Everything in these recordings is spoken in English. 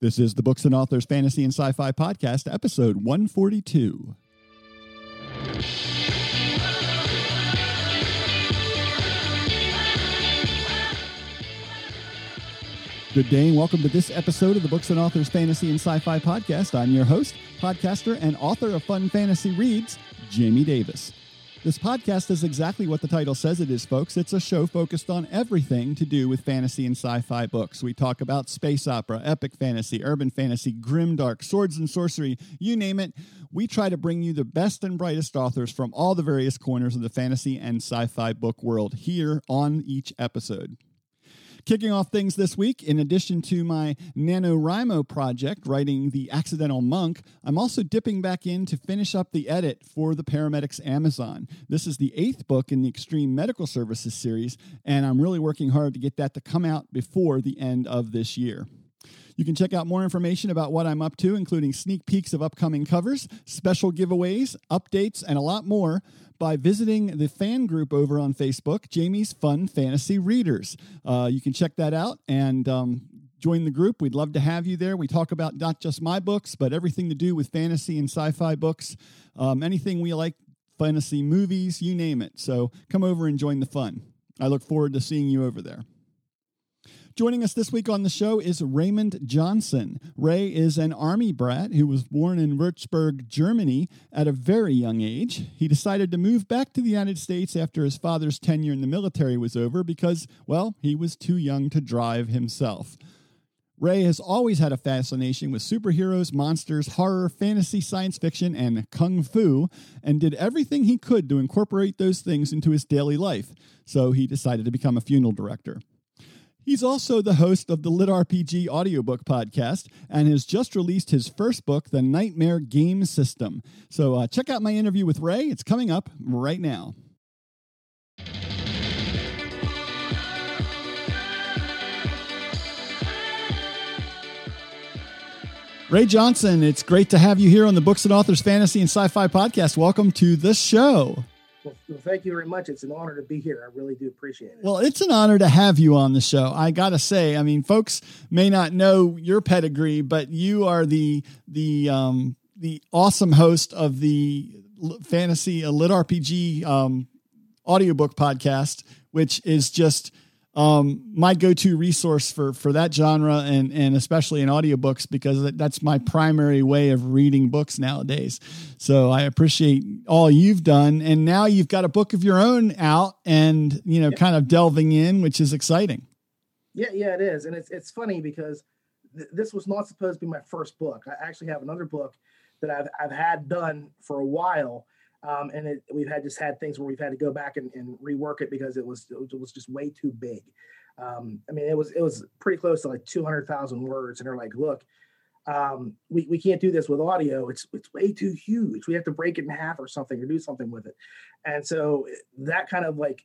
This is the Books and Authors Fantasy and Sci Fi Podcast, episode 142. Good day, and welcome to this episode of the Books and Authors Fantasy and Sci Fi Podcast. I'm your host, podcaster, and author of Fun Fantasy Reads, Jamie Davis. This podcast is exactly what the title says it is, folks. It's a show focused on everything to do with fantasy and sci fi books. We talk about space opera, epic fantasy, urban fantasy, grimdark, swords and sorcery, you name it. We try to bring you the best and brightest authors from all the various corners of the fantasy and sci fi book world here on each episode. Kicking off things this week, in addition to my NaNoWriMo project, writing The Accidental Monk, I'm also dipping back in to finish up the edit for the Paramedics Amazon. This is the eighth book in the Extreme Medical Services series, and I'm really working hard to get that to come out before the end of this year. You can check out more information about what I'm up to, including sneak peeks of upcoming covers, special giveaways, updates, and a lot more by visiting the fan group over on Facebook, Jamie's Fun Fantasy Readers. Uh, you can check that out and um, join the group. We'd love to have you there. We talk about not just my books, but everything to do with fantasy and sci fi books, um, anything we like, fantasy movies, you name it. So come over and join the fun. I look forward to seeing you over there. Joining us this week on the show is Raymond Johnson. Ray is an army brat who was born in Würzburg, Germany at a very young age. He decided to move back to the United States after his father's tenure in the military was over because, well, he was too young to drive himself. Ray has always had a fascination with superheroes, monsters, horror, fantasy, science fiction, and kung fu, and did everything he could to incorporate those things into his daily life. So he decided to become a funeral director. He's also the host of the Lit RPG audiobook podcast and has just released his first book, The Nightmare Game System. So uh, check out my interview with Ray. It's coming up right now. Ray Johnson, it's great to have you here on the Books and Authors Fantasy and Sci Fi podcast. Welcome to the show. Well, well, thank you very much. It's an honor to be here. I really do appreciate it. Well, it's an honor to have you on the show. I got to say, I mean, folks may not know your pedigree, but you are the the um, the awesome host of the fantasy uh, lit RPG um, audiobook podcast, which is just um, my go-to resource for for that genre and and especially in audiobooks because that's my primary way of reading books nowadays. So I appreciate all you've done, and now you've got a book of your own out, and you know, yeah. kind of delving in, which is exciting. Yeah, yeah, it is, and it's it's funny because th- this was not supposed to be my first book. I actually have another book that I've I've had done for a while um, and it, we've had just had things where we've had to go back and, and rework it because it was it was just way too big. Um, I mean, it was it was pretty close to like two hundred thousand words, and they're like, look, um, we we can't do this with audio. It's it's way too huge. We have to break it in half or something or do something with it. And so that kind of like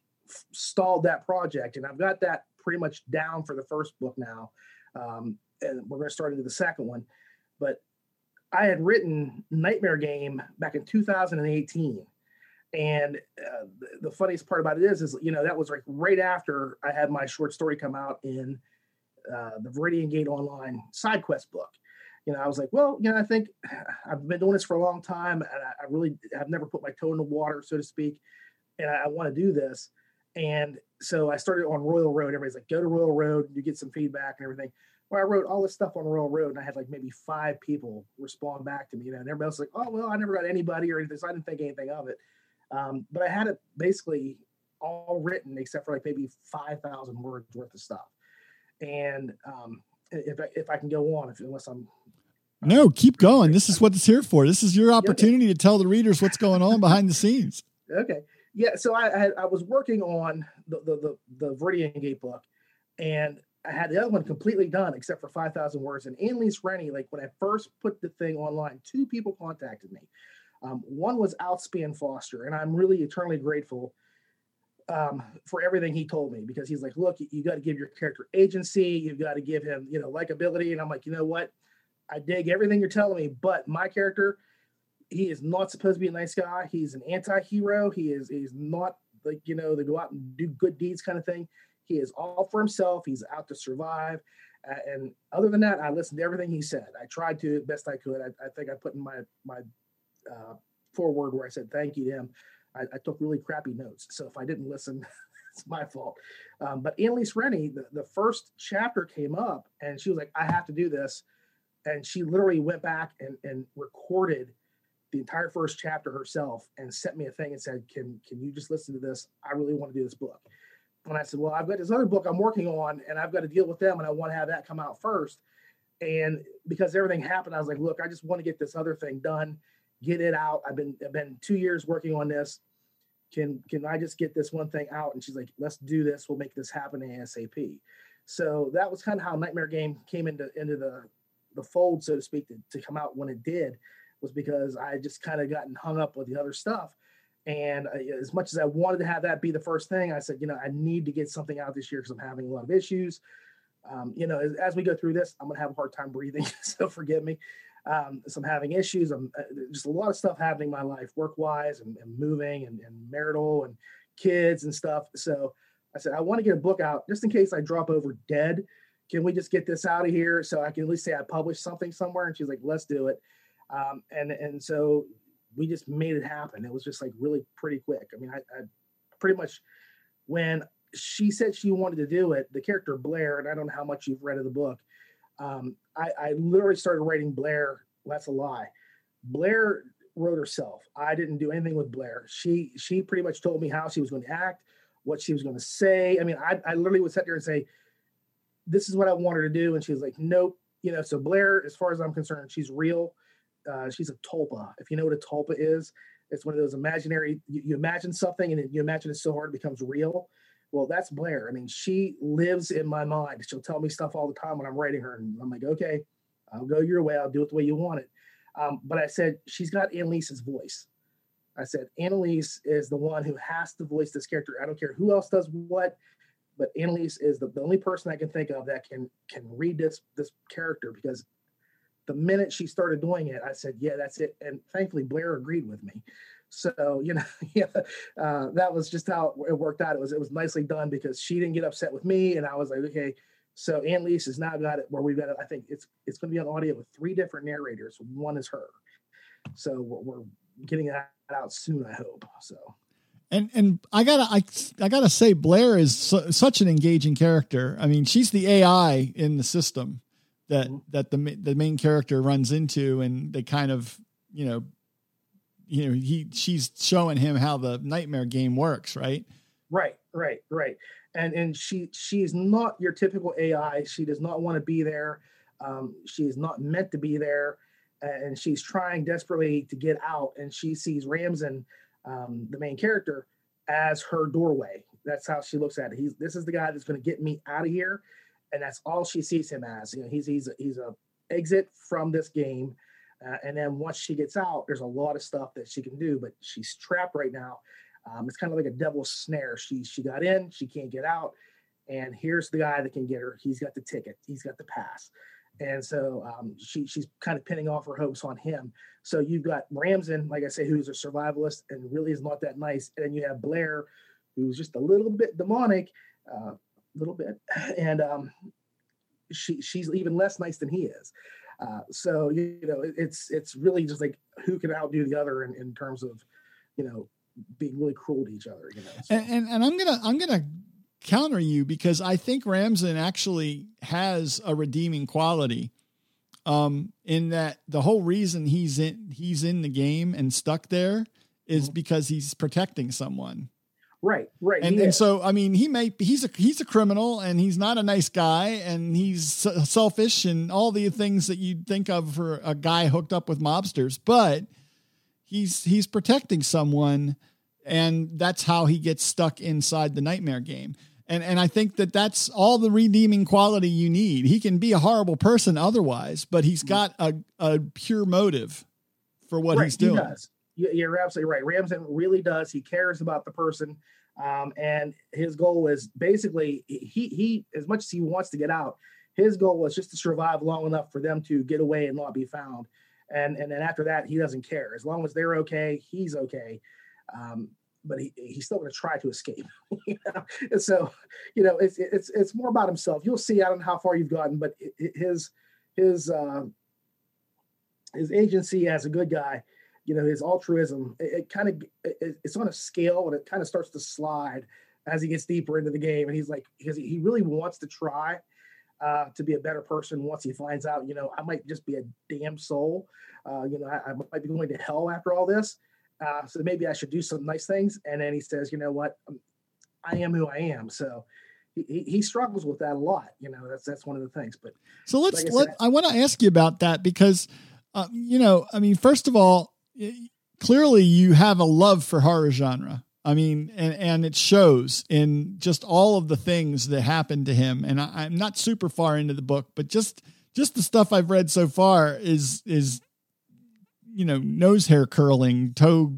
stalled that project, and I've got that pretty much down for the first book now, um, and we're going to start into the second one. But I had written Nightmare Game back in 2018. And uh, the, the, funniest part about it is, is you know that was like right after I had my short story come out in uh, the Viridian Gate Online side quest book. You know, I was like, well, you know, I think I've been doing this for a long time, and I, I really have never put my toe in the water, so to speak, and I, I want to do this. And so I started on Royal Road. Everybody's like, go to Royal Road, you get some feedback and everything where I wrote all this stuff on Royal Road, and I had like maybe five people respond back to me, you know, and everybody else was like, "Oh, well, I never got anybody or anything, so I didn't think anything of it." Um, but I had it basically all written except for like maybe five thousand words worth of stuff. And um, if I, if I can go on, if unless I'm no, keep going. This is what it's here for. This is your opportunity to tell the readers what's going on behind the scenes. Okay. Yeah. So I, I, I was working on the, the, the, the Viridian Gate book and I had the other one completely done except for 5,000 words. And Annalise Rennie, like when I first put the thing online, two people contacted me. Um, one was Outspan Foster, and I'm really eternally grateful um, for everything he told me because he's like, look, you, you got to give your character agency, you've got to give him, you know, likability. And I'm like, you know what? I dig everything you're telling me, but my character, he is not supposed to be a nice guy. He's an anti-hero. He is he's not like, you know, the go out and do good deeds kind of thing. He is all for himself. He's out to survive. Uh, and other than that, I listened to everything he said. I tried to best I could. I, I think I put in my my uh, forward where I said thank you to him. I, I, took really crappy notes, so if I didn't listen, it's my fault. Um, but Annalise Rennie, the, the first chapter came up, and she was like, "I have to do this," and she literally went back and and recorded the entire first chapter herself and sent me a thing and said, "Can can you just listen to this? I really want to do this book." And I said, "Well, I've got this other book I'm working on, and I've got to deal with them, and I want to have that come out first. And because everything happened, I was like, "Look, I just want to get this other thing done, get it out. I've been I've been two years working on this. Can can I just get this one thing out?" And she's like, "Let's do this. We'll make this happen ASAP." So that was kind of how Nightmare Game came into into the the fold, so to speak, to, to come out when it did was because I just kind of gotten hung up with the other stuff. And as much as I wanted to have that be the first thing, I said, you know, I need to get something out this year because I'm having a lot of issues. Um, you know, as, as, we go through this, I'm gonna have a hard time breathing, so forgive me. Um, so I'm having issues. I'm uh, just a lot of stuff happening in my life, work wise, and, and, moving, and, and marital, and kids and stuff. So I said, I want to get a book out just in case I drop over dead. Can we just get this out of here so I can at least say I published something somewhere? And she's like, let's do it. Um, and and so we just made it happen. It was just like really pretty quick. I mean, I, I pretty much when she said she wanted to do it, the character Blair, and I don't know how much you've read of the book. Um, I, I literally started writing Blair. That's a lie. Blair wrote herself. I didn't do anything with Blair. She she pretty much told me how she was going to act, what she was going to say. I mean, I, I literally would sit there and say, "This is what I want her to do," and she was like, "Nope." You know, so Blair, as far as I'm concerned, she's real uh, she's a tulpa. If you know what a tulpa is, it's one of those imaginary. You, you imagine something and you imagine it so hard it becomes real. Well, that's Blair. I mean, she lives in my mind. She'll tell me stuff all the time when I'm writing her, and I'm like, okay, I'll go your way. I'll do it the way you want it. Um, but I said she's got Annalise's voice. I said Annalise is the one who has to voice this character. I don't care who else does what, but Annalise is the, the only person I can think of that can can read this this character because the minute she started doing it, I said, "Yeah, that's it." And thankfully, Blair agreed with me. So you know, yeah, uh, that was just how it worked out. It was it was nicely done because she didn't get upset with me, and I was like, okay. So Annalise has now got it where we've got it. I think it's it's going to be on audio with three different narrators. One is her. So we're, we're getting that out soon. I hope. So. And and I gotta I, I gotta say Blair is su- such an engaging character. I mean, she's the AI in the system that that the the main character runs into, and they kind of you know, you know, he she's showing him how the nightmare game works, right? Right, right, right. And and she she is not your typical AI. She does not want to be there. Um, she is not meant to be there, and she's trying desperately to get out. And she sees Ramson, um, the main character, as her doorway. That's how she looks at it. He's this is the guy that's going to get me out of here and that's all she sees him as. You know, he's he's he's a exit from this game, uh, and then once she gets out, there's a lot of stuff that she can do, but she's trapped right now. Um, it's kind of like a devil's snare. She she got in, she can't get out, and here's the guy that can get her. He's got the ticket. He's got the pass. And so um, she she's kind of pinning off her hopes on him. So you've got Ramson, like I say, who's a survivalist and really is not that nice. And then you have Blair, who's just a little bit demonic, uh, little bit, and um, she she's even less nice than he is. Uh, so you know, it's it's really just like who can outdo the other in, in terms of you know being really cruel to each other. You know, so. and, and and I'm gonna I'm gonna counter you because I think Ramson actually has a redeeming quality. Um, in that the whole reason he's in he's in the game and stuck there is mm-hmm. because he's protecting someone. Right, right. And and so I mean he may he's a he's a criminal and he's not a nice guy and he's selfish and all the things that you'd think of for a guy hooked up with mobsters, but he's he's protecting someone and that's how he gets stuck inside the nightmare game. And and I think that that's all the redeeming quality you need. He can be a horrible person otherwise, but he's mm-hmm. got a a pure motive for what right, he's doing. He you're absolutely right. Ramson really does. He cares about the person. Um, and his goal is basically he he as much as he wants to get out, his goal was just to survive long enough for them to get away and not be found. And and then after that, he doesn't care. As long as they're okay, he's okay. Um, but he, he's still going to try to escape. you know? So, you know, it's it's it's more about himself. You'll see. I don't know how far you've gotten, but his his uh, his agency as a good guy, you know, his altruism, it, it kind of it, it's on a scale and it kind of starts to slide as he gets deeper into the game. And he's like, because he really wants to try uh, to be a better person once he finds out, you know, I might just be a damn soul. Uh, you know, I, I, might be going to hell after all this. Uh, so maybe I should do some nice things. And then he says, you know what, um, I am who I am. So he, he struggles with that a lot. You know, that's that's one of the things. But so let's like I, let, I want to ask you about that because, uh, you know, I mean, first of all, clearly you have a love for horror genre. I mean, and, and it shows in just all of the things that happened to him. And I, I'm not super far into the book, but just just the stuff I've read so far is is you know nose hair curling, toe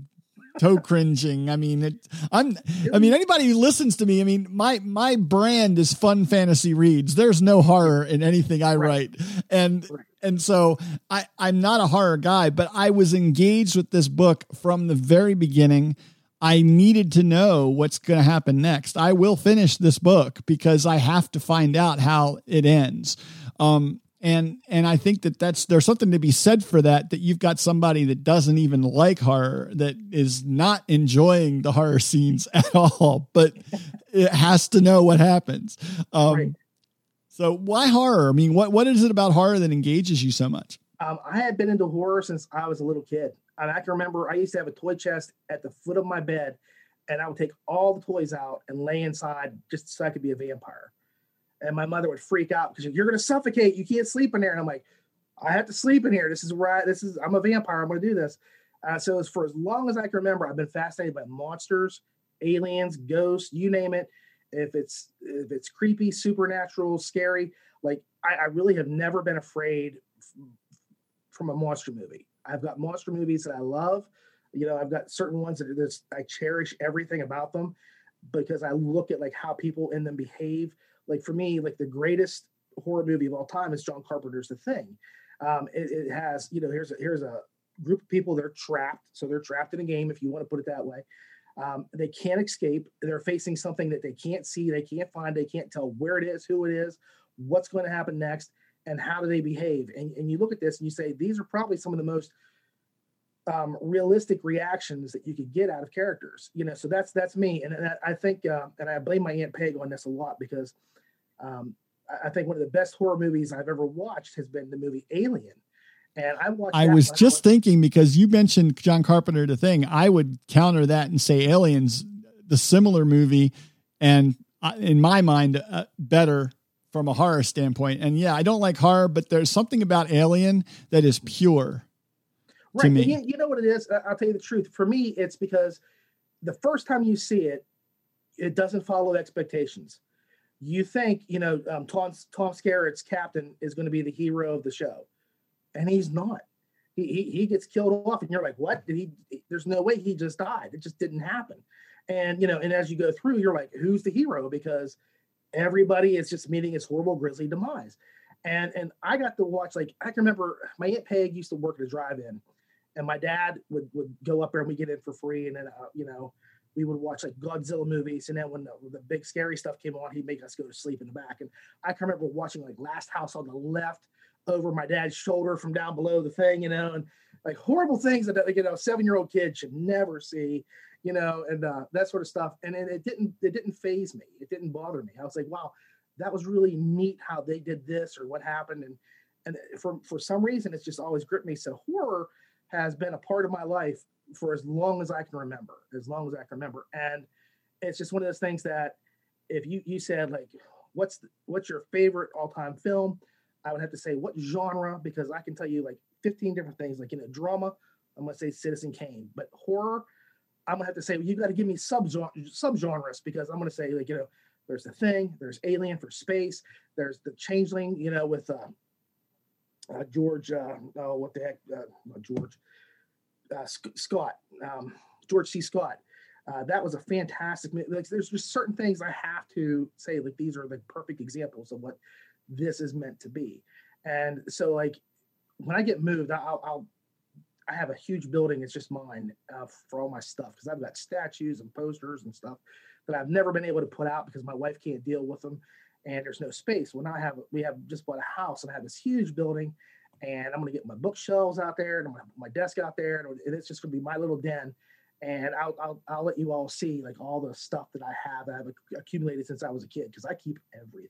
toe cringing. I mean, it, I'm. I mean, anybody who listens to me, I mean, my my brand is fun fantasy reads. There's no horror in anything I write, and and so I I'm not a horror guy, but I was engaged with this book from the very beginning. I needed to know what's going to happen next. I will finish this book because I have to find out how it ends. Um, and and I think that that's there's something to be said for that. That you've got somebody that doesn't even like horror, that is not enjoying the horror scenes at all, but it has to know what happens. Um, right. So why horror? I mean, what what is it about horror that engages you so much? Um, I had been into horror since I was a little kid. And I can remember I used to have a toy chest at the foot of my bed, and I would take all the toys out and lay inside just so I could be a vampire. And my mother would freak out because you're going to suffocate. You can't sleep in there. And I'm like, I have to sleep in here. This is right. This is I'm a vampire. I'm going to do this. Uh, so as for as long as I can remember, I've been fascinated by monsters, aliens, ghosts, you name it. If it's if it's creepy, supernatural, scary, like I, I really have never been afraid from a monster movie. I've got monster movies that I love. You know, I've got certain ones that just I cherish everything about them because I look at like how people in them behave. Like for me, like the greatest horror movie of all time is John Carpenter's The Thing. Um, it, it has, you know, here's a, here's a group of people that are trapped. So they're trapped in a game, if you want to put it that way. Um, they can't escape. They're facing something that they can't see, they can't find, they can't tell where it is, who it is, what's going to happen next and how do they behave? And, and you look at this and you say, these are probably some of the most um, realistic reactions that you could get out of characters. You know, so that's that's me, and, and I think, uh, and I blame my aunt Peg on this a lot because um, I think one of the best horror movies I've ever watched has been the movie Alien. And I watched. I was just thinking because you mentioned John Carpenter, the thing. I would counter that and say Aliens, the similar movie, and uh, in my mind, uh, better from a horror standpoint. And yeah, I don't like horror, but there's something about Alien that is pure. Right. You, you, know what it is? I'll tell you the truth. For me, it's because the first time you see it, it doesn't follow expectations. You think, you know, um, Tom, Tom Skerritt's captain is going to be the hero of the show, and he's not. He, he, he gets killed off, and you're like, what? Did he? There's no way he just died. It just didn't happen. And you know, and as you go through, you're like, who's the hero? Because everybody is just meeting his horrible grisly demise. And and I got to watch like I can remember my aunt Peg used to work at a drive-in, and my dad would would go up there and we get in for free, and then uh, you know we would watch like Godzilla movies, and then when the, the big scary stuff came on, he'd make us go to sleep in the back. And I can remember watching like Last House on the Left over my dad's shoulder from down below the thing, you know, and like horrible things that you know seven year old kid should never see you know, and uh, that sort of stuff. And, it didn't it didn't phase me. It didn't bother me. I was like, wow, that was really neat how they did this or what happened. And and for for some reason, it's just always gripped me. So horror has been a part of my life for as long as I can remember, as long as I can remember. And it's just one of those things that if you you said like, what's the, what's your favorite all time film? I would have to say what genre because I can tell you like 15 different things. Like in a drama, I'm gonna say Citizen Kane, but horror, I'm gonna have to say well, you got to give me sub subgenres because I'm gonna say like you know there's the thing, there's Alien for space, there's the Changeling, you know with uh, uh, George, uh, oh what the heck, uh, George uh, Scott, um, George C. Scott. Uh, that was a fantastic. Like, there's just certain things I have to say like these are the perfect examples of what this is meant to be, and so like when I get moved, I'll, I'll I have a huge building. It's just mine uh, for all my stuff because I've got statues and posters and stuff that I've never been able to put out because my wife can't deal with them, and there's no space. Now I have we have just bought a house and I have this huge building, and I'm gonna get my bookshelves out there and my desk out there, and it's just gonna be my little den. And I'll, I'll I'll let you all see like all the stuff that I have that I've accumulated since I was a kid because I keep everything.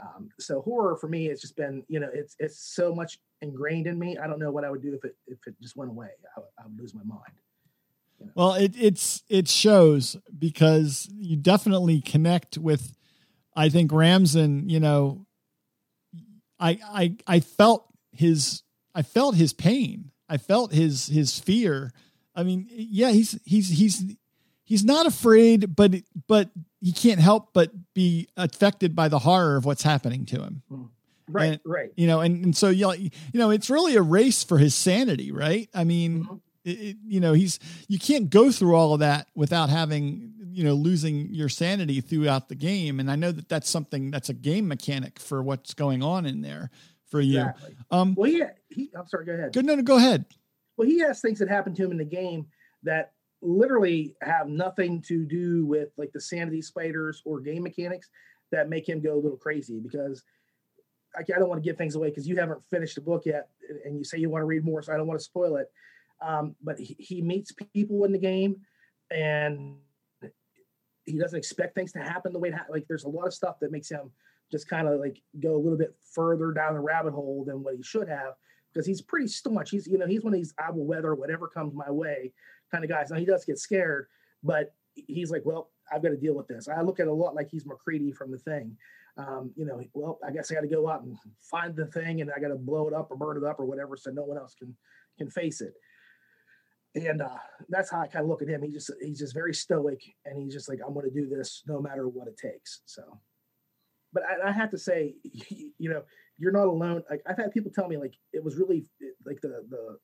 Um, so horror for me has just been, you know, it's it's so much ingrained in me. I don't know what I would do if it if it just went away. I, I would lose my mind. You know? Well, it it's it shows because you definitely connect with. I think Ramson, you know, I I I felt his I felt his pain. I felt his his fear. I mean, yeah, he's he's he's he's not afraid, but but he can't help but be affected by the horror of what's happening to him. Hmm. Right, and, right. You know, and, and so you know, you know, it's really a race for his sanity, right? I mean, mm-hmm. it, it, you know, he's you can't go through all of that without having you know losing your sanity throughout the game, and I know that that's something that's a game mechanic for what's going on in there for you. Exactly. Um, well, yeah, he, I'm sorry. Go ahead. Good, no, no, go ahead. Well, he has things that happen to him in the game that literally have nothing to do with like the sanity spiders or game mechanics that make him go a little crazy because I, I don't want to give things away because you haven't finished the book yet and you say you want to read more so i don't want to spoil it um, but he, he meets people in the game and he doesn't expect things to happen the way it ha- like there's a lot of stuff that makes him just kind of like go a little bit further down the rabbit hole than what he should have because he's pretty staunch. He's you know he's one of these I will weather whatever comes my way kind of guys. Now he does get scared, but he's like, well, I've got to deal with this. I look at a lot like he's MacReady from the thing. Um, you know, well, I guess I got to go out and find the thing, and I got to blow it up or burn it up or whatever, so no one else can can face it. And uh, that's how I kind of look at him. He just he's just very stoic, and he's just like, I'm going to do this no matter what it takes. So, but I, I have to say, you know, you're not alone. Like I've had people tell me, like it was really like the the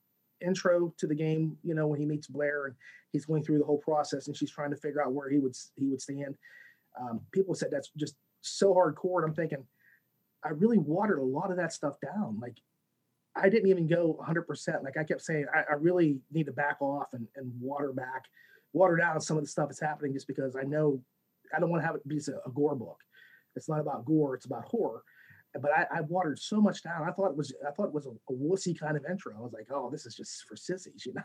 intro to the game, you know, when he meets Blair and he's going through the whole process and she's trying to figure out where he would he would stand. Um, people said that's just so hardcore. And I'm thinking, I really watered a lot of that stuff down. Like I didn't even go 100%. Like I kept saying, I, I really need to back off and, and water back, water down some of the stuff that's happening just because I know I don't want to have it be a, a gore book. It's not about gore, it's about horror but I, I, watered so much down. I thought it was I thought it was a, a wussy kind of intro. I was like, oh, this is just for sissies, you know.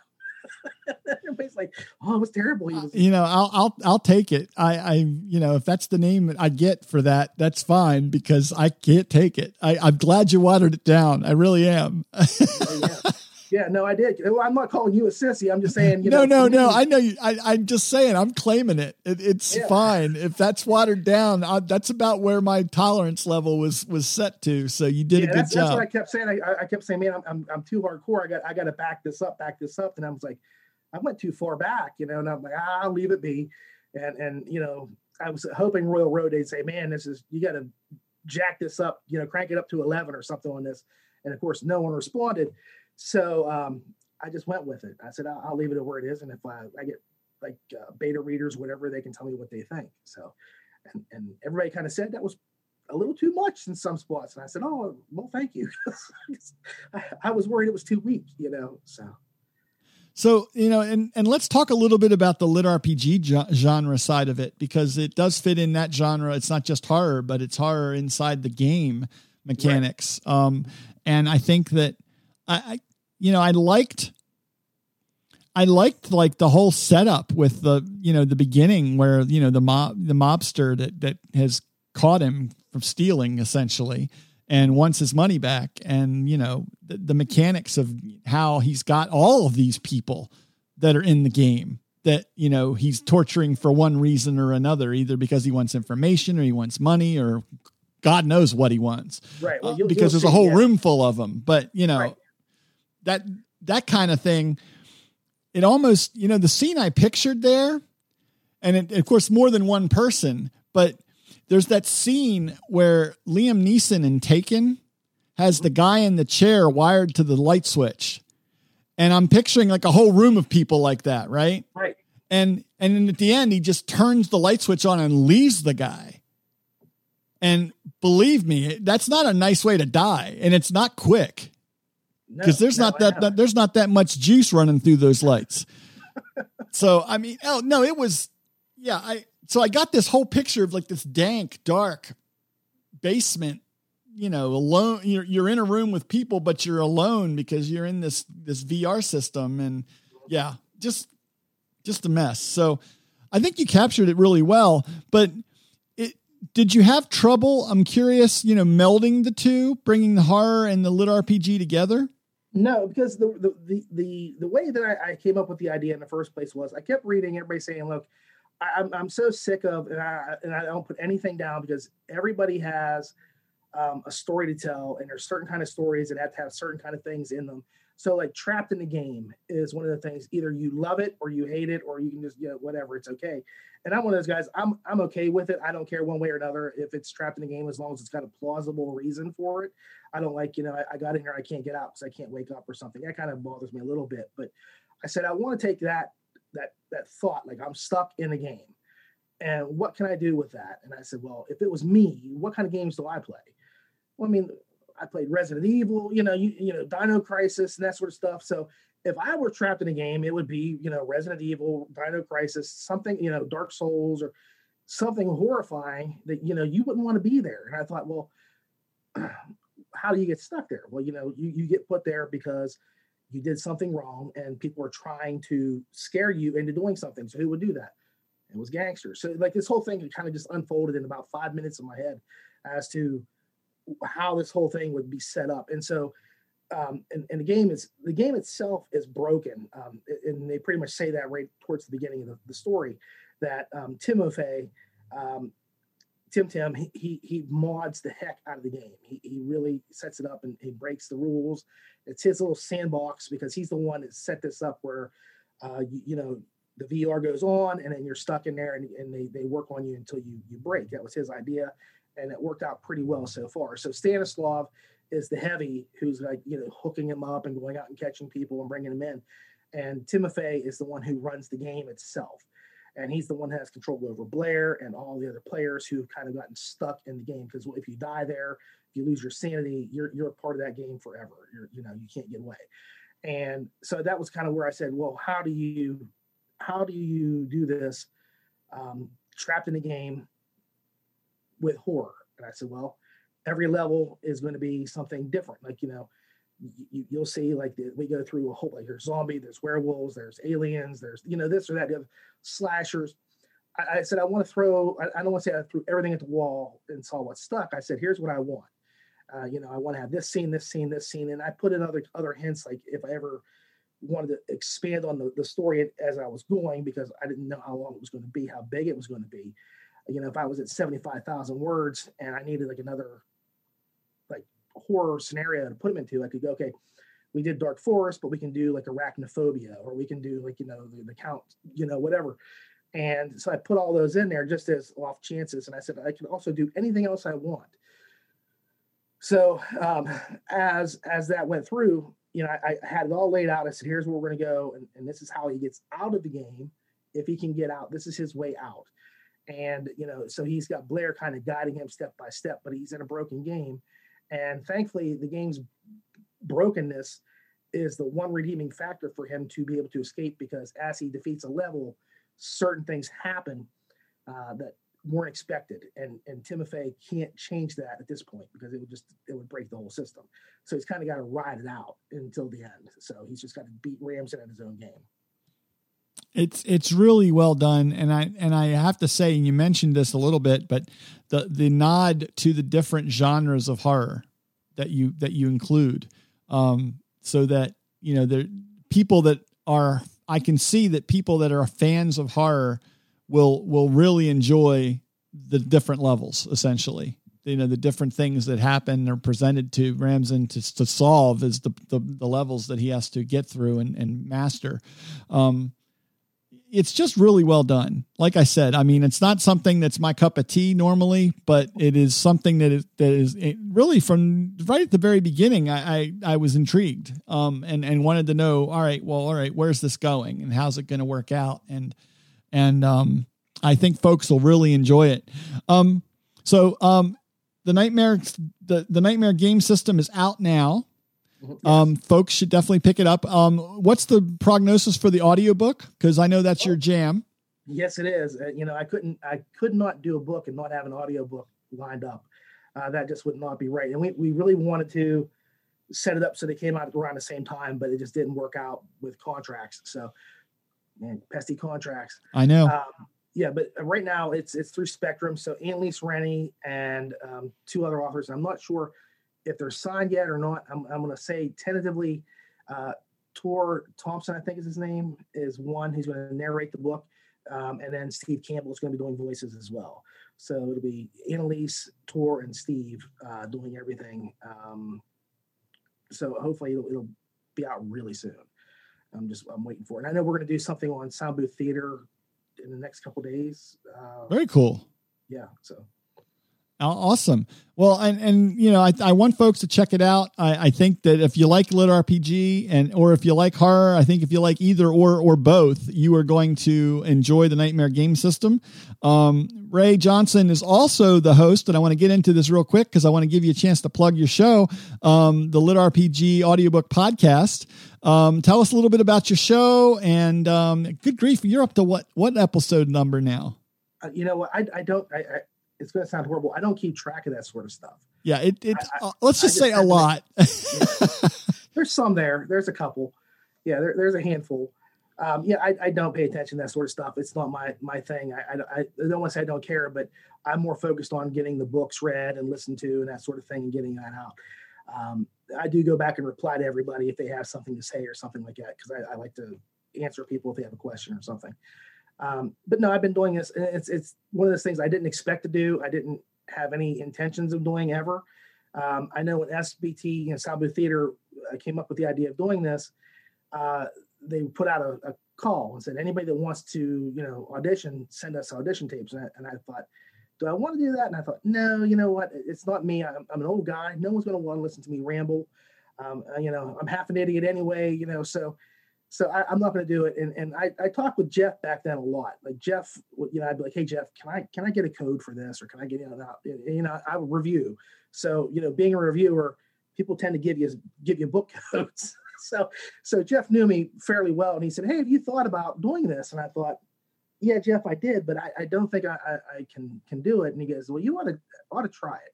Everybody's like, oh, it was terrible. Uh, was- you know, I'll I'll I'll take it. I I you know if that's the name I get for that, that's fine because I can't take it. I I'm glad you watered it down. I really am. Oh, yeah. Yeah, no, I did. Well, I'm not calling you a sissy. I'm just saying. You no, know, no, no. I know you. I, am just saying. I'm claiming it. it it's yeah. fine if that's watered down. I, that's about where my tolerance level was was set to. So you did yeah, a good that's, job. That's what I kept saying. I, I kept saying, man, I'm, I'm, I'm too hardcore. I got I got to back this up, back this up. And I was like, I went too far back, you know. And I'm like, ah, I'll leave it be. And and you know, I was hoping Royal Road they'd say, man, this is you got to jack this up, you know, crank it up to 11 or something on this. And of course, no one responded. So um, I just went with it. I said, I'll, I'll leave it at where it is. And if I, I get like uh, beta readers, whatever, they can tell me what they think. So, and, and everybody kind of said that was a little too much in some spots. And I said, oh, well, thank you. I, I was worried it was too weak, you know? So. So, you know, and, and let's talk a little bit about the lit RPG genre side of it because it does fit in that genre. It's not just horror, but it's horror inside the game mechanics. Right. Um, and I think that I, I you know, I liked I liked like the whole setup with the you know the beginning where you know the mob the mobster that that has caught him from stealing essentially and wants his money back. And you know the, the mechanics of how he's got all of these people that are in the game that you know he's torturing for one reason or another either because he wants information or he wants money or god knows what he wants. Right. Well, uh, because there's see, a whole yeah. room full of them but you know right that that kind of thing it almost you know the scene i pictured there and it, of course more than one person but there's that scene where liam neeson in taken has the guy in the chair wired to the light switch. And i'm picturing like a whole room of people like that right? Right. And and then at the end he just turns the light switch on and leaves the guy. And believe me that's not a nice way to die and it's not quick because no, there's no, not that, that there's not that much juice running through those lights. so I mean, oh no, it was yeah. I so I got this whole picture of like this dank, dark basement. You know, alone. You're you're in a room with people, but you're alone because you're in this this VR system, and yeah, just just a mess. So I think you captured it really well, but it did you have trouble? I'm curious, you know, melding the two, bringing the horror and the lit RPG together? No, because the the the the, the way that I, I, came up with the idea in the first place was I kept reading everybody saying, "Look, I, am I'm, I'm so sick of," and I and I don't put anything down because everybody has um, a story to tell, and there's certain kind of stories that have to have certain kind of things in them. So, like, trapped in the game is one of the things. Either you love it or you hate it, or you can just you know whatever. It's okay. And I'm one of those guys. I'm I'm okay with it. I don't care one way or another if it's trapped in the game as long as it's got a plausible reason for it. I don't like you know I, I got in here I can't get out because I can't wake up or something. That kind of bothers me a little bit. But I said I want to take that that that thought like I'm stuck in a game, and what can I do with that? And I said, well, if it was me, what kind of games do I play? Well, I mean, I played Resident Evil, you know, you, you know, Dino Crisis and that sort of stuff. So if I were trapped in a game, it would be, you know, Resident Evil, Dino Crisis, something, you know, Dark Souls or something horrifying that, you know, you wouldn't want to be there. And I thought, well, how do you get stuck there? Well, you know, you, you get put there because you did something wrong and people are trying to scare you into doing something. So who would do that? It was gangsters. So like this whole thing kind of just unfolded in about five minutes in my head as to how this whole thing would be set up. And so um, and, and, the game is the game itself is broken, um, and they pretty much say that right towards the beginning of the, the story that um, Timofey, um, Tim Tim, he, he, he mods the heck out of the game. He, he really sets it up and he breaks the rules. It's his little sandbox because he's the one that set this up where, uh, you, you know, the VR goes on and then you're stuck in there and, and they, they work on you until you you break. That was his idea, and it worked out pretty well so far. So Stanislav is the heavy who's like you know hooking him up and going out and catching people and bringing them in. And timofey is the one who runs the game itself. And he's the one that has control over blair and all the other players who've kind of gotten stuck in the game. Because if you die there if you lose your sanity you're you're a part of that game forever. You're you know you can't get away. And so that was kind of where i said well how do you how do you do this um, trapped in the game with horror and i said well every level is going to be something different. Like, you know, you, will see like the, we go through a whole like there's zombie, there's werewolves, there's aliens, there's you know this or that, have slashers. I, I said I want to throw. I, I, don't want to say I threw everything at the wall and saw what stuck. I said here's what I want. Uh, you know, I want to have this scene, this scene, this scene, and I put in other other hints like if I ever wanted to expand on the, the story as I was going because I didn't know how long it was going to be, how big it was going to be. You know, if I was at 75,000 words and I needed like another like horror scenario to put them into, I could go, okay, we did Dark Forest, but we can do like arachnophobia, or we can do like, you know, the, the count, you know, whatever. And so I put all those in there just as off chances. And I said, I can also do anything else I want. So um, as as that went through, you know, I, I, had it all laid out. I said, here's where we're going to go. And, and this is how he gets out of the game. If he can get out, this is his way out. And, you know, so he's got Blair kind of guiding him step by step, but he's in a broken game. And thankfully, the game's brokenness is the one redeeming factor for him to be able to escape because as he defeats a level, certain things happen uh, that weren't expected. And and Timofey can't change that at this point because it would just it would break the whole system. So he's kind of got to ride it out until the end. So he's just got to beat Ramson at his own game. It's it's really well done, and I and I have to say, and you mentioned this a little bit, but the the nod to the different genres of horror that you that you include, um, so that you know the people that are I can see that people that are fans of horror will will really enjoy the different levels essentially you know the different things that happen are presented to Ramson to, to solve is the, the, the levels that he has to get through and, and master. Um, it's just really well done. Like I said, I mean, it's not something that's my cup of tea normally, but it is something that is that is really from right at the very beginning. I I, I was intrigued, um, and and wanted to know. All right, well, all right, where's this going, and how's it going to work out? And and um, I think folks will really enjoy it. Um, so um, the nightmare the the nightmare game system is out now. Um, folks should definitely pick it up. Um, what's the prognosis for the audiobook? Because I know that's oh. your jam. Yes, it is. Uh, you know, I couldn't, I could not do a book and not have an audiobook lined up. Uh, that just would not be right. And we, we really wanted to set it up so they came out around the same time, but it just didn't work out with contracts. So, man, pesky contracts. I know. Um, yeah, but right now it's it's through Spectrum. So Annalise Rennie and um, two other authors. I'm not sure if they're signed yet or not. I'm, I'm going to say tentatively, uh, Tor Thompson, I think is his name, is one who's going to narrate the book. Um, and then Steve Campbell is going to be doing voices as well. So it'll be Annalise, Tor, and Steve uh, doing everything. Um, so hopefully it'll, it'll be out really soon. I'm just I'm waiting for it. And I know we're going to do something on Sound Booth Theater in the next couple days. Uh, Very cool. Yeah. So Awesome. Well, and and you know, I, I want folks to check it out. I, I think that if you like lit RPG and or if you like horror, I think if you like either or or both, you are going to enjoy the Nightmare game system. Um, Ray Johnson is also the host, and I want to get into this real quick because I want to give you a chance to plug your show, um, the Lit RPG audiobook podcast. Um, tell us a little bit about your show and um, good grief, you're up to what what episode number now? Uh, you know what? I, I don't. I, I it's going to sound horrible. I don't keep track of that sort of stuff. Yeah, it. it I, uh, let's just, just say a lot. There's some there. There's a couple. Yeah, there, there's a handful. Um, yeah, I, I, don't pay attention to that sort of stuff. It's not my my thing. I, I, I don't want to say I don't care, but I'm more focused on getting the books read and listened to and that sort of thing and getting that out. Um, I do go back and reply to everybody if they have something to say or something like that because I, I, like to answer people if they have a question or something. Um, but no, I've been doing this. It's it's one of those things I didn't expect to do. I didn't have any intentions of doing ever. Um, I know when SBT, you know, Sound Theater uh, came up with the idea of doing this, uh, they put out a, a, call and said anybody that wants to, you know, audition, send us audition tapes. And I, and I thought, do I want to do that? And I thought, no, you know what? It's not me. I'm, I'm an old guy. No one's going to want to listen to me ramble. Um, uh, you know, I'm half an idiot anyway. You know, so so I, am not going to do it. And and I, I talked with Jeff back then a lot. Like Jeff, you know, I'd be like, hey Jeff, can I can I get a code for this or can I get you know, you know I would review. So you know, being a reviewer, people tend to give you give you book codes. so so Jeff knew me fairly well, and he said, hey, have you thought about doing this? And I thought, yeah, Jeff, I did, but I, I don't think I, I, I can can do it. And he goes, well, you ought to ought to try it.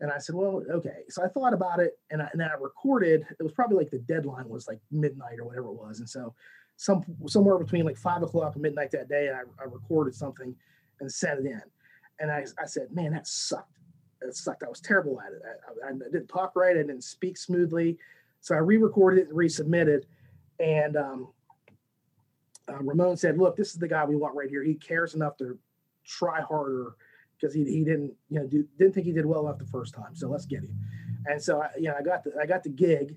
And I said, well, okay. So I thought about it and, I, and then I recorded. It was probably like the deadline was like midnight or whatever it was. And so some somewhere between like five o'clock and midnight that day, I, I recorded something and sent it in. And I, I said, man, that sucked. It sucked. I was terrible at it. I, I, didn't talk right. I didn't speak smoothly. So I re-recorded it and resubmitted. And um, uh, Ramon said, look, this is the guy we want right here. He cares enough to try harder because he, he didn't you know do, didn't think he did well enough the first time. So let's get him. And so I, you know I got the I got the gig,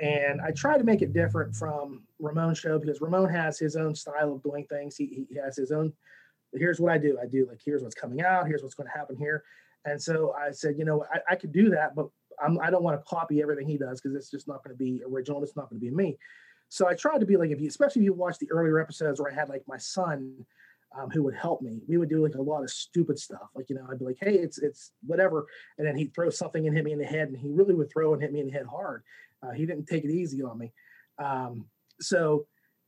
and I try to make it different from Ramon's show because Ramon has his own style of doing things. He, he has his own. Here's what I do. I do like here's what's coming out. Here's what's going to happen here. And so I said, you know, I, I could do that, but I'm, I don't want to copy everything he does because it's just not going to be original. It's not going to be me. So I tried to be like, if you, especially if you watch the earlier episodes where I had like my son um, who would help me. We would do like a lot of stupid stuff. Like, you know, I'd be like, hey, it's it's whatever. And then he'd throw something and hit me in the head. And he really would throw and hit me in the head hard. Uh, he didn't take it easy on me. Um, so,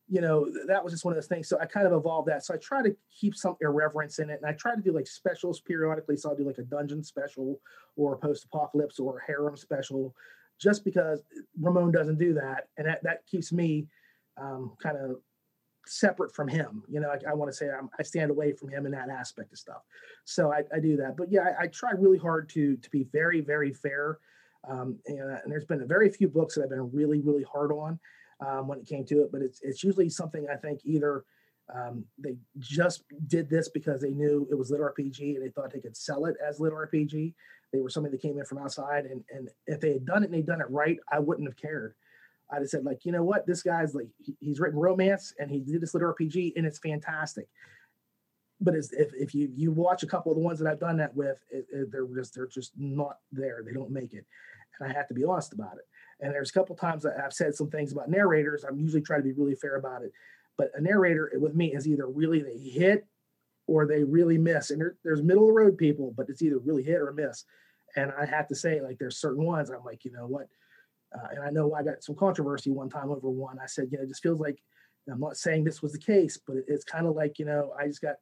you know, that was just one of those things. So I kind of evolved that. So I try to keep some irreverence in it. And I try to do like specials periodically. So I'll do like a dungeon special or a post apocalypse or a harem special just because Ramon doesn't do that. And that, that keeps me um, kind of separate from him. You know, I, I want to say I'm, i stand away from him in that aspect of stuff. So I, I do that. But yeah, I, I, try really hard to to be very very fair. Um, and, and, there's been a very few books that I've been really really hard on um, when it came to it. But it's it's usually something I think either um, they just did this because they knew it was lit RPG and they thought they could sell it as lit RPG. They were somebody that came in from outside, and and if they had done it and they'd done it right, I wouldn't have cared. I just said, like, you know what? This guy's like, he, he's written romance and he did this lit RPG and it's fantastic. But if, if you you watch a couple of the ones that I've done that with, it, it, they're just they're just not there. They don't make it, and I have to be honest about it. And there's a couple times I've said some things about narrators. I'm usually trying to be really fair about it, but a narrator with me is either really they hit or they really miss. And there, there's middle of the road people, but it's either really hit or miss. And I have to say, like, there's certain ones I'm like, you know what? Uh, and I know I got some controversy one time over one. I said, you know, it just feels like I'm not saying this was the case, but it's kind of like, you know, I just got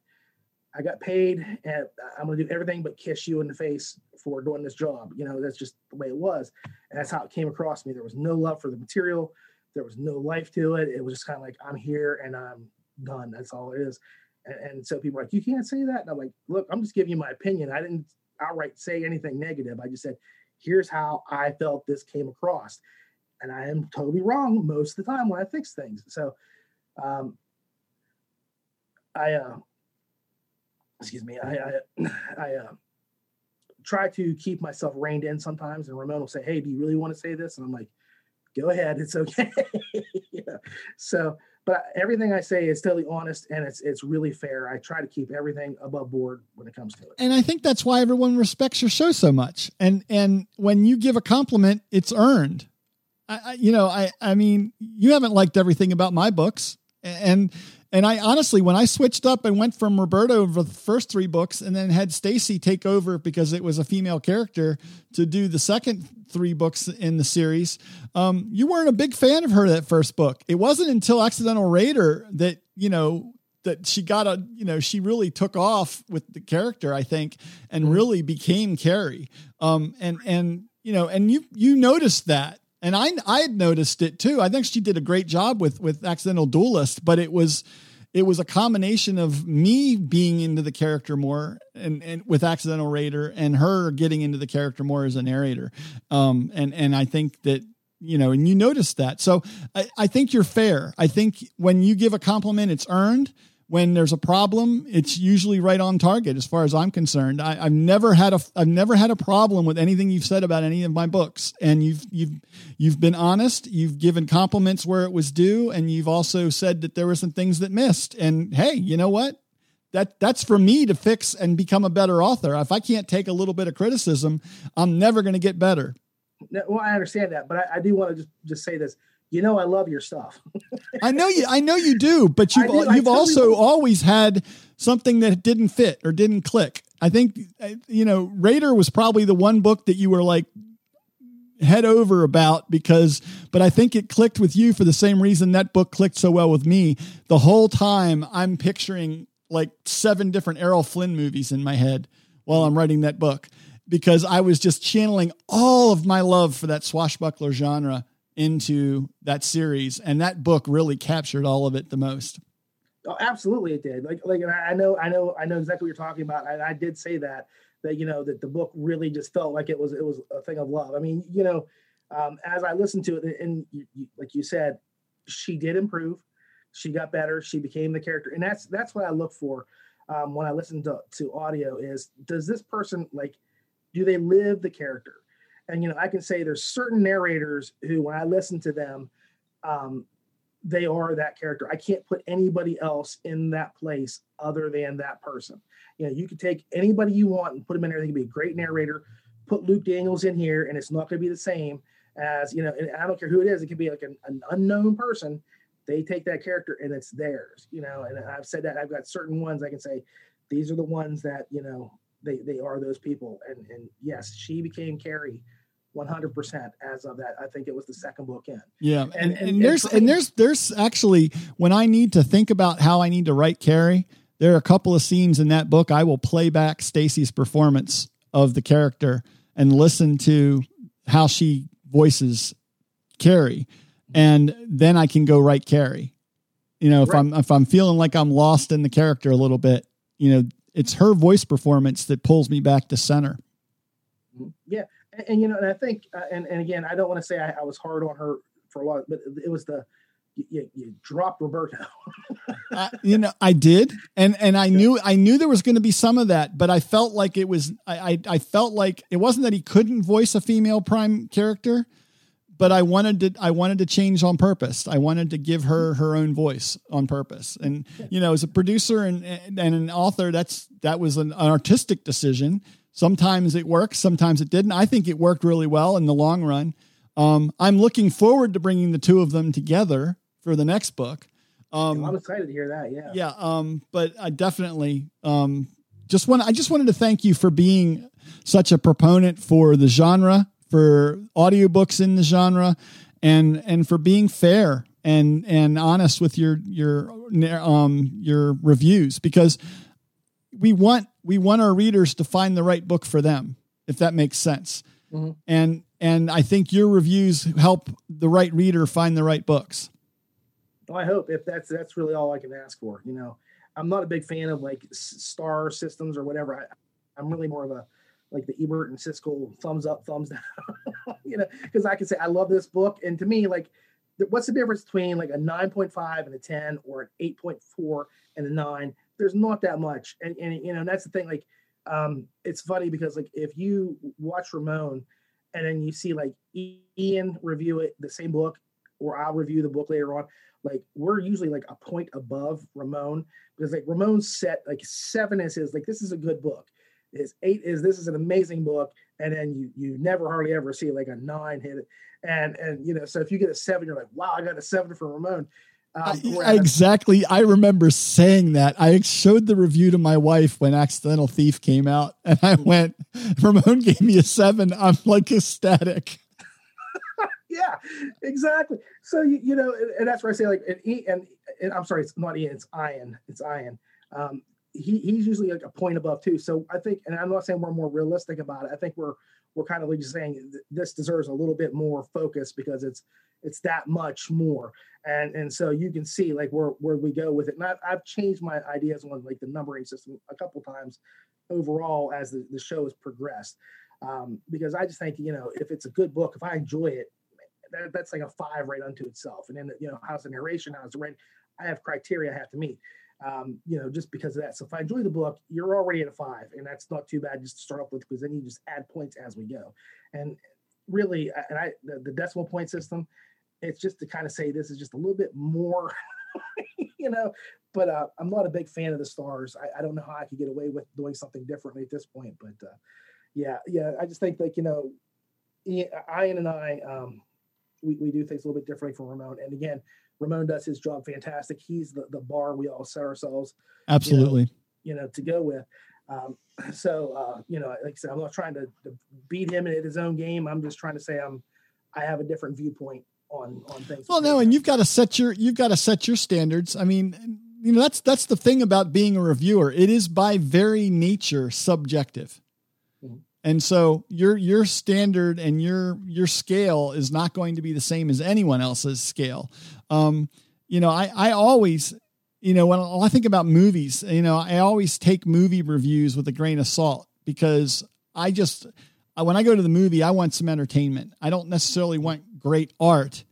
I got paid and I'm to do everything but kiss you in the face for doing this job. You know, that's just the way it was. And that's how it came across me. There was no love for the material. There was no life to it. It was just kind of like, I'm here and I'm done. That's all it is. And, and so people are like, you can't say that. And I'm like, look, I'm just giving you my opinion. I didn't outright say anything negative. I just said, here's how I felt this came across. And I am totally wrong most of the time when I fix things. So um, I, uh, excuse me, I, I, I uh, try to keep myself reined in sometimes. And Ramon will say, Hey, do you really want to say this? And I'm like, go ahead. It's okay. yeah. So, but everything I say is totally honest and it's it's really fair. I try to keep everything above board when it comes to it. And I think that's why everyone respects your show so much. And and when you give a compliment, it's earned. I, I you know, I I mean, you haven't liked everything about my books, and and I honestly, when I switched up and went from Roberto for the first three books and then had Stacy take over because it was a female character to do the second three books in the series, um, you weren't a big fan of her that first book. It wasn't until Accidental Raider that, you know, that she got a, you know, she really took off with the character, I think, and mm-hmm. really became Carrie. Um, and, and, you know, and you, you noticed that and I I had noticed it too. I think she did a great job with with Accidental Duelist, but it was it was a combination of me being into the character more and, and with Accidental Raider and her getting into the character more as a narrator. Um, and and I think that you know, and you noticed that. So I, I think you're fair. I think when you give a compliment, it's earned when there's a problem, it's usually right on target as far as I'm concerned. I, have never had a I've never had a problem with anything you've said about any of my books. And you've you've you've been honest, you've given compliments where it was due, and you've also said that there were some things that missed. And hey, you know what? That that's for me to fix and become a better author. If I can't take a little bit of criticism, I'm never going to get better. well, I understand that, but I, I do want to just just say this you know I love your stuff. I know you I know you do, but you've do, you've also always had something that didn't fit or didn't click. I think you know Raider was probably the one book that you were like head over about because but I think it clicked with you for the same reason that book clicked so well with me. The whole time I'm picturing like seven different Errol Flynn movies in my head while I'm writing that book because I was just channeling all of my love for that swashbuckler genre into that series, and that book really captured all of it the most. Oh, absolutely, it did. Like, like I know, I know, I know exactly what you're talking about. I, I did say that that you know that the book really just felt like it was it was a thing of love. I mean, you know, um, as I listened to it, and you, you, like you said, she did improve. She got better. She became the character, and that's that's what I look for um, when I listen to to audio. Is does this person like do they live the character? And you know i can say there's certain narrators who when i listen to them um, they are that character. I can't put anybody else in that place other than that person. You know you could take anybody you want and put them in there. They can be a great narrator. Put luke daniels in here and it's not going to be the same as you know and i don't care who it is. It could be like an, an unknown person. They take that character and it's theirs you know and i've said that. I've got certain ones i can say these are the ones that you know they they are those people. And and yes she became carrie 100% as of that i think it was the second book in. Yeah and, and, and, and there's and, and there's there's actually when i need to think about how i need to write carrie there are a couple of scenes in that book i will play back stacy's performance of the character and listen to how she voices carrie. And then i can go write carrie. You know if right. i'm if i'm feeling like i'm lost in the character a little bit you know it's her voice performance that pulls me back to center. Mm-hmm. yeah and, and you know, and I think, uh, and and again, I don't want to say I, I, was hard on her for a lot, but it was the you, you dropped Roberto. uh, you know, I did, and and I knew I knew there was going to be some of that, but I felt like it was I, I I felt like it wasn't that he couldn't voice a female prime character but I wanted to I wanted to change on purpose. I wanted to give her her own voice on purpose. And you know, as a producer and and an author, that's that was an, an artistic decision. Sometimes it works, sometimes it didn't. I think it worked really well in the long run. Um, I'm looking forward to bringing the two of them together for the next book. Um, I'm excited to hear that. Yeah. Yeah. Um, but I definitely um, just want I just wanted to thank you for being such a proponent for the genre, for audiobooks in the genre and and for being fair and and honest with your your um your reviews because we want we want our readers to find the right book for them if that makes sense. Mm-hmm. and and i think your reviews help the right reader find the right books. Well, i hope if that's that's really all i can ask for you know. I'm not a big fan of like star systems or whatever. I, i'm really more of a like the ebert and siskel thumbs up thumbs down you know because i can say i love this book. And to me like what's the difference between like a 9.5 and a 10 or an 8.4 and a 9 there's not that much. And, and you know that's the thing like um it's funny because like if you watch ramon and then you see like ian review it the same book or i'll review the book later on like we're usually like a point above ramon because like ramon's set like seven is his like this is a good book. His eight is this is an amazing book and then you you never hardly ever see like a nine hit it. And and you know so if you get a seven you're like wow i got a seven from ramon um, exactly. I remember saying that. I showed the review to my wife when Accidental Thief came out, and I went, Ramon gave me a seven. I'm like ecstatic. yeah, exactly. So, you, you know, and, and that's where I say, like, and, and, and, I'm sorry, it's not Ian, it's Ian. It's Ian. Um, he, he's usually like a point above too. So I think, and I'm not saying we're more realistic about it. I think we're we're kind of just saying this deserves a little bit more focus because it's it's that much more. And and so you can see like where where we go with it. And I've, I've changed my ideas on like the numbering system a couple times overall as the, the show has progressed. Um, because i just think you know if it's a good book if i enjoy it that, that's like a five right unto itself. And then you know how's the narration how's the writing i have criteria i have to meet um, you know, just because of that. So if I enjoy the book, you're already at a five, and that's not too bad just to start off with because then you just add points as we go. And really, and I the, the decimal point system, it's just to kind of say this is just a little bit more, you know. But uh, I'm not a big fan of the stars. I, I, don't know how I could get away with doing something differently at this point. But uh, yeah, yeah, I just think like you know, Ian and I, um, we, we do things a little bit differently from Ramon. And again, Ramon does his job fantastic. He's the, the bar we all set ourselves absolutely you know, you know to go with. Um, so uh, you know, like I said, I'm not trying to, to beat him at his own game. I'm just trying to say I'm I have a different viewpoint on on things. Well, no, and you've got to set your you've got to set your standards. I mean, you know, that's that's the thing about being a reviewer. It is by very nature subjective. Mm-hmm. And so your your standard and your your scale is not going to be the same as anyone else's scale. Um, you know, I I always you know when I think about movies, you know, I always take movie reviews with a grain of salt because I just when I go to the movie, I want some entertainment. I don't necessarily want great art.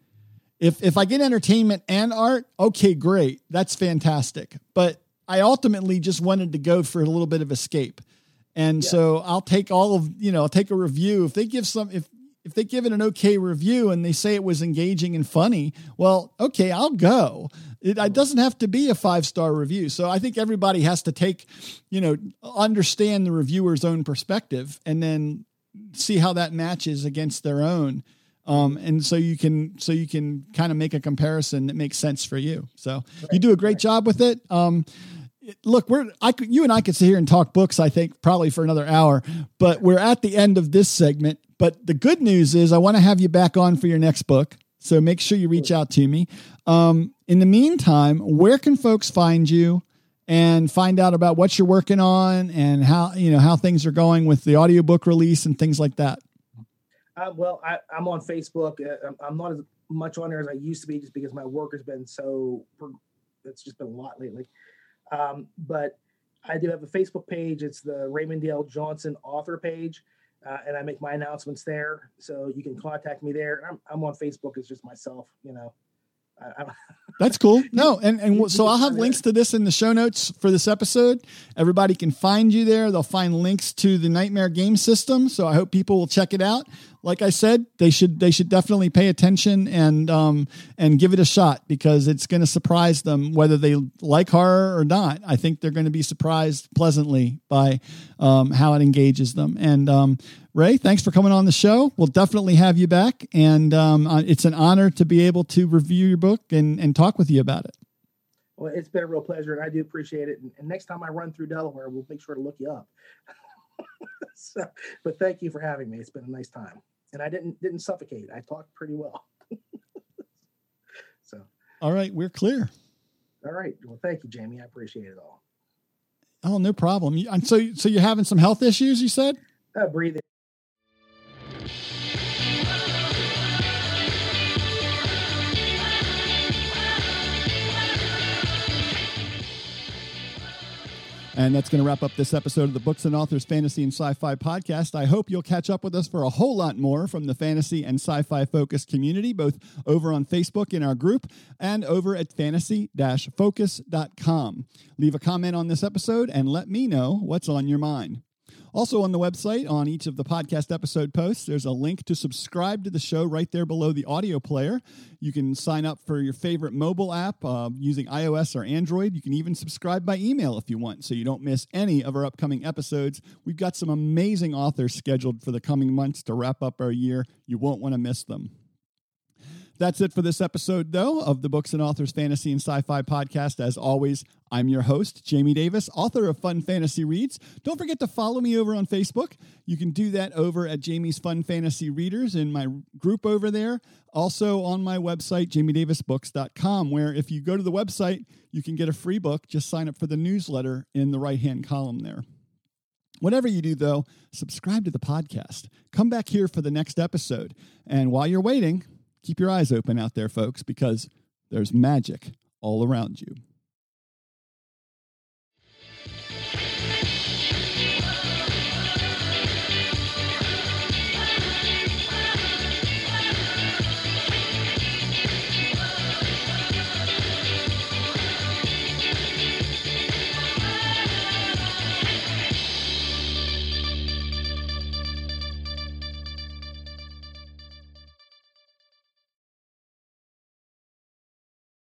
If if I get entertainment and art, okay, great. That's fantastic. But I ultimately just wanted to go for a little bit of escape. And yeah. so I'll take all of, you know, I'll take a review. If they give some if if they give it an okay review and they say it was engaging and funny, well, okay, I'll go. It, it doesn't have to be a five star review. So I think everybody has to take, you know, understand the reviewer's own perspective and then see how that matches against their own. Um, and so you can so you can kind of make a comparison that makes sense for you. So right, you do a great right. job with it. Um, look, we're I could you and I could sit here and talk books. I think probably for another hour, but we're at the end of this segment. But the good news is I want to have you back on for your next book. So make sure you reach out to me. Um, in the meantime, where can folks find you and find out about what you're working on and how you know how things are going with the audiobook release and things like that? Uh, well, I, am on Facebook. Uh, I'm not as much on there as I used to be, just because my work has been so. It's just been a lot lately. Um, but I do have a Facebook page. It's the Raymond Dale Johnson author page uh, and I make my announcements there. So you can contact me there. I'm, I'm on Facebook as just myself, you know. That's cool. No, and and so I'll have links to this in the show notes for this episode. Everybody can find you there. They'll find links to the Nightmare Game System. So I hope people will check it out like I said, they should they should definitely pay attention and um, and give it a shot because it's going to surprise them whether they like horror or not. I think they're going to be surprised pleasantly by um, how it engages them. And um, Ray, thanks for coming on the show. We'll definitely have you back, and um, uh, it's an honor to be able to review your book and and talk with you about it. Well, it's been a real pleasure, and I do appreciate it. And, and next time I run through Delaware, we'll make sure to look you up. so, but thank you for having me. It's been a nice time. and I didn't didn't suffocate. I talked pretty well. so. All right, we're clear. All right. Well, thank you, Jamie. I appreciate it all. Oh, no problem. And so, so you're having some health issues, you said? Uh, breathing. And that's going to wrap up this episode of the Books and Authors Fantasy and Sci Fi podcast. I hope you'll catch up with us for a whole lot more from the fantasy and sci fi focused community, both over on Facebook in our group and over at fantasy focus.com. Leave a comment on this episode and let me know what's on your mind. Also, on the website, on each of the podcast episode posts, there's a link to subscribe to the show right there below the audio player. You can sign up for your favorite mobile app uh, using iOS or Android. You can even subscribe by email if you want, so you don't miss any of our upcoming episodes. We've got some amazing authors scheduled for the coming months to wrap up our year. You won't want to miss them. That's it for this episode, though, of the Books and Authors Fantasy and Sci Fi podcast. As always, I'm your host, Jamie Davis, author of Fun Fantasy Reads. Don't forget to follow me over on Facebook. You can do that over at Jamie's Fun Fantasy Readers in my group over there. Also on my website, jamiedavisbooks.com, where if you go to the website, you can get a free book. Just sign up for the newsletter in the right hand column there. Whatever you do, though, subscribe to the podcast. Come back here for the next episode. And while you're waiting, keep your eyes open out there, folks, because there's magic all around you.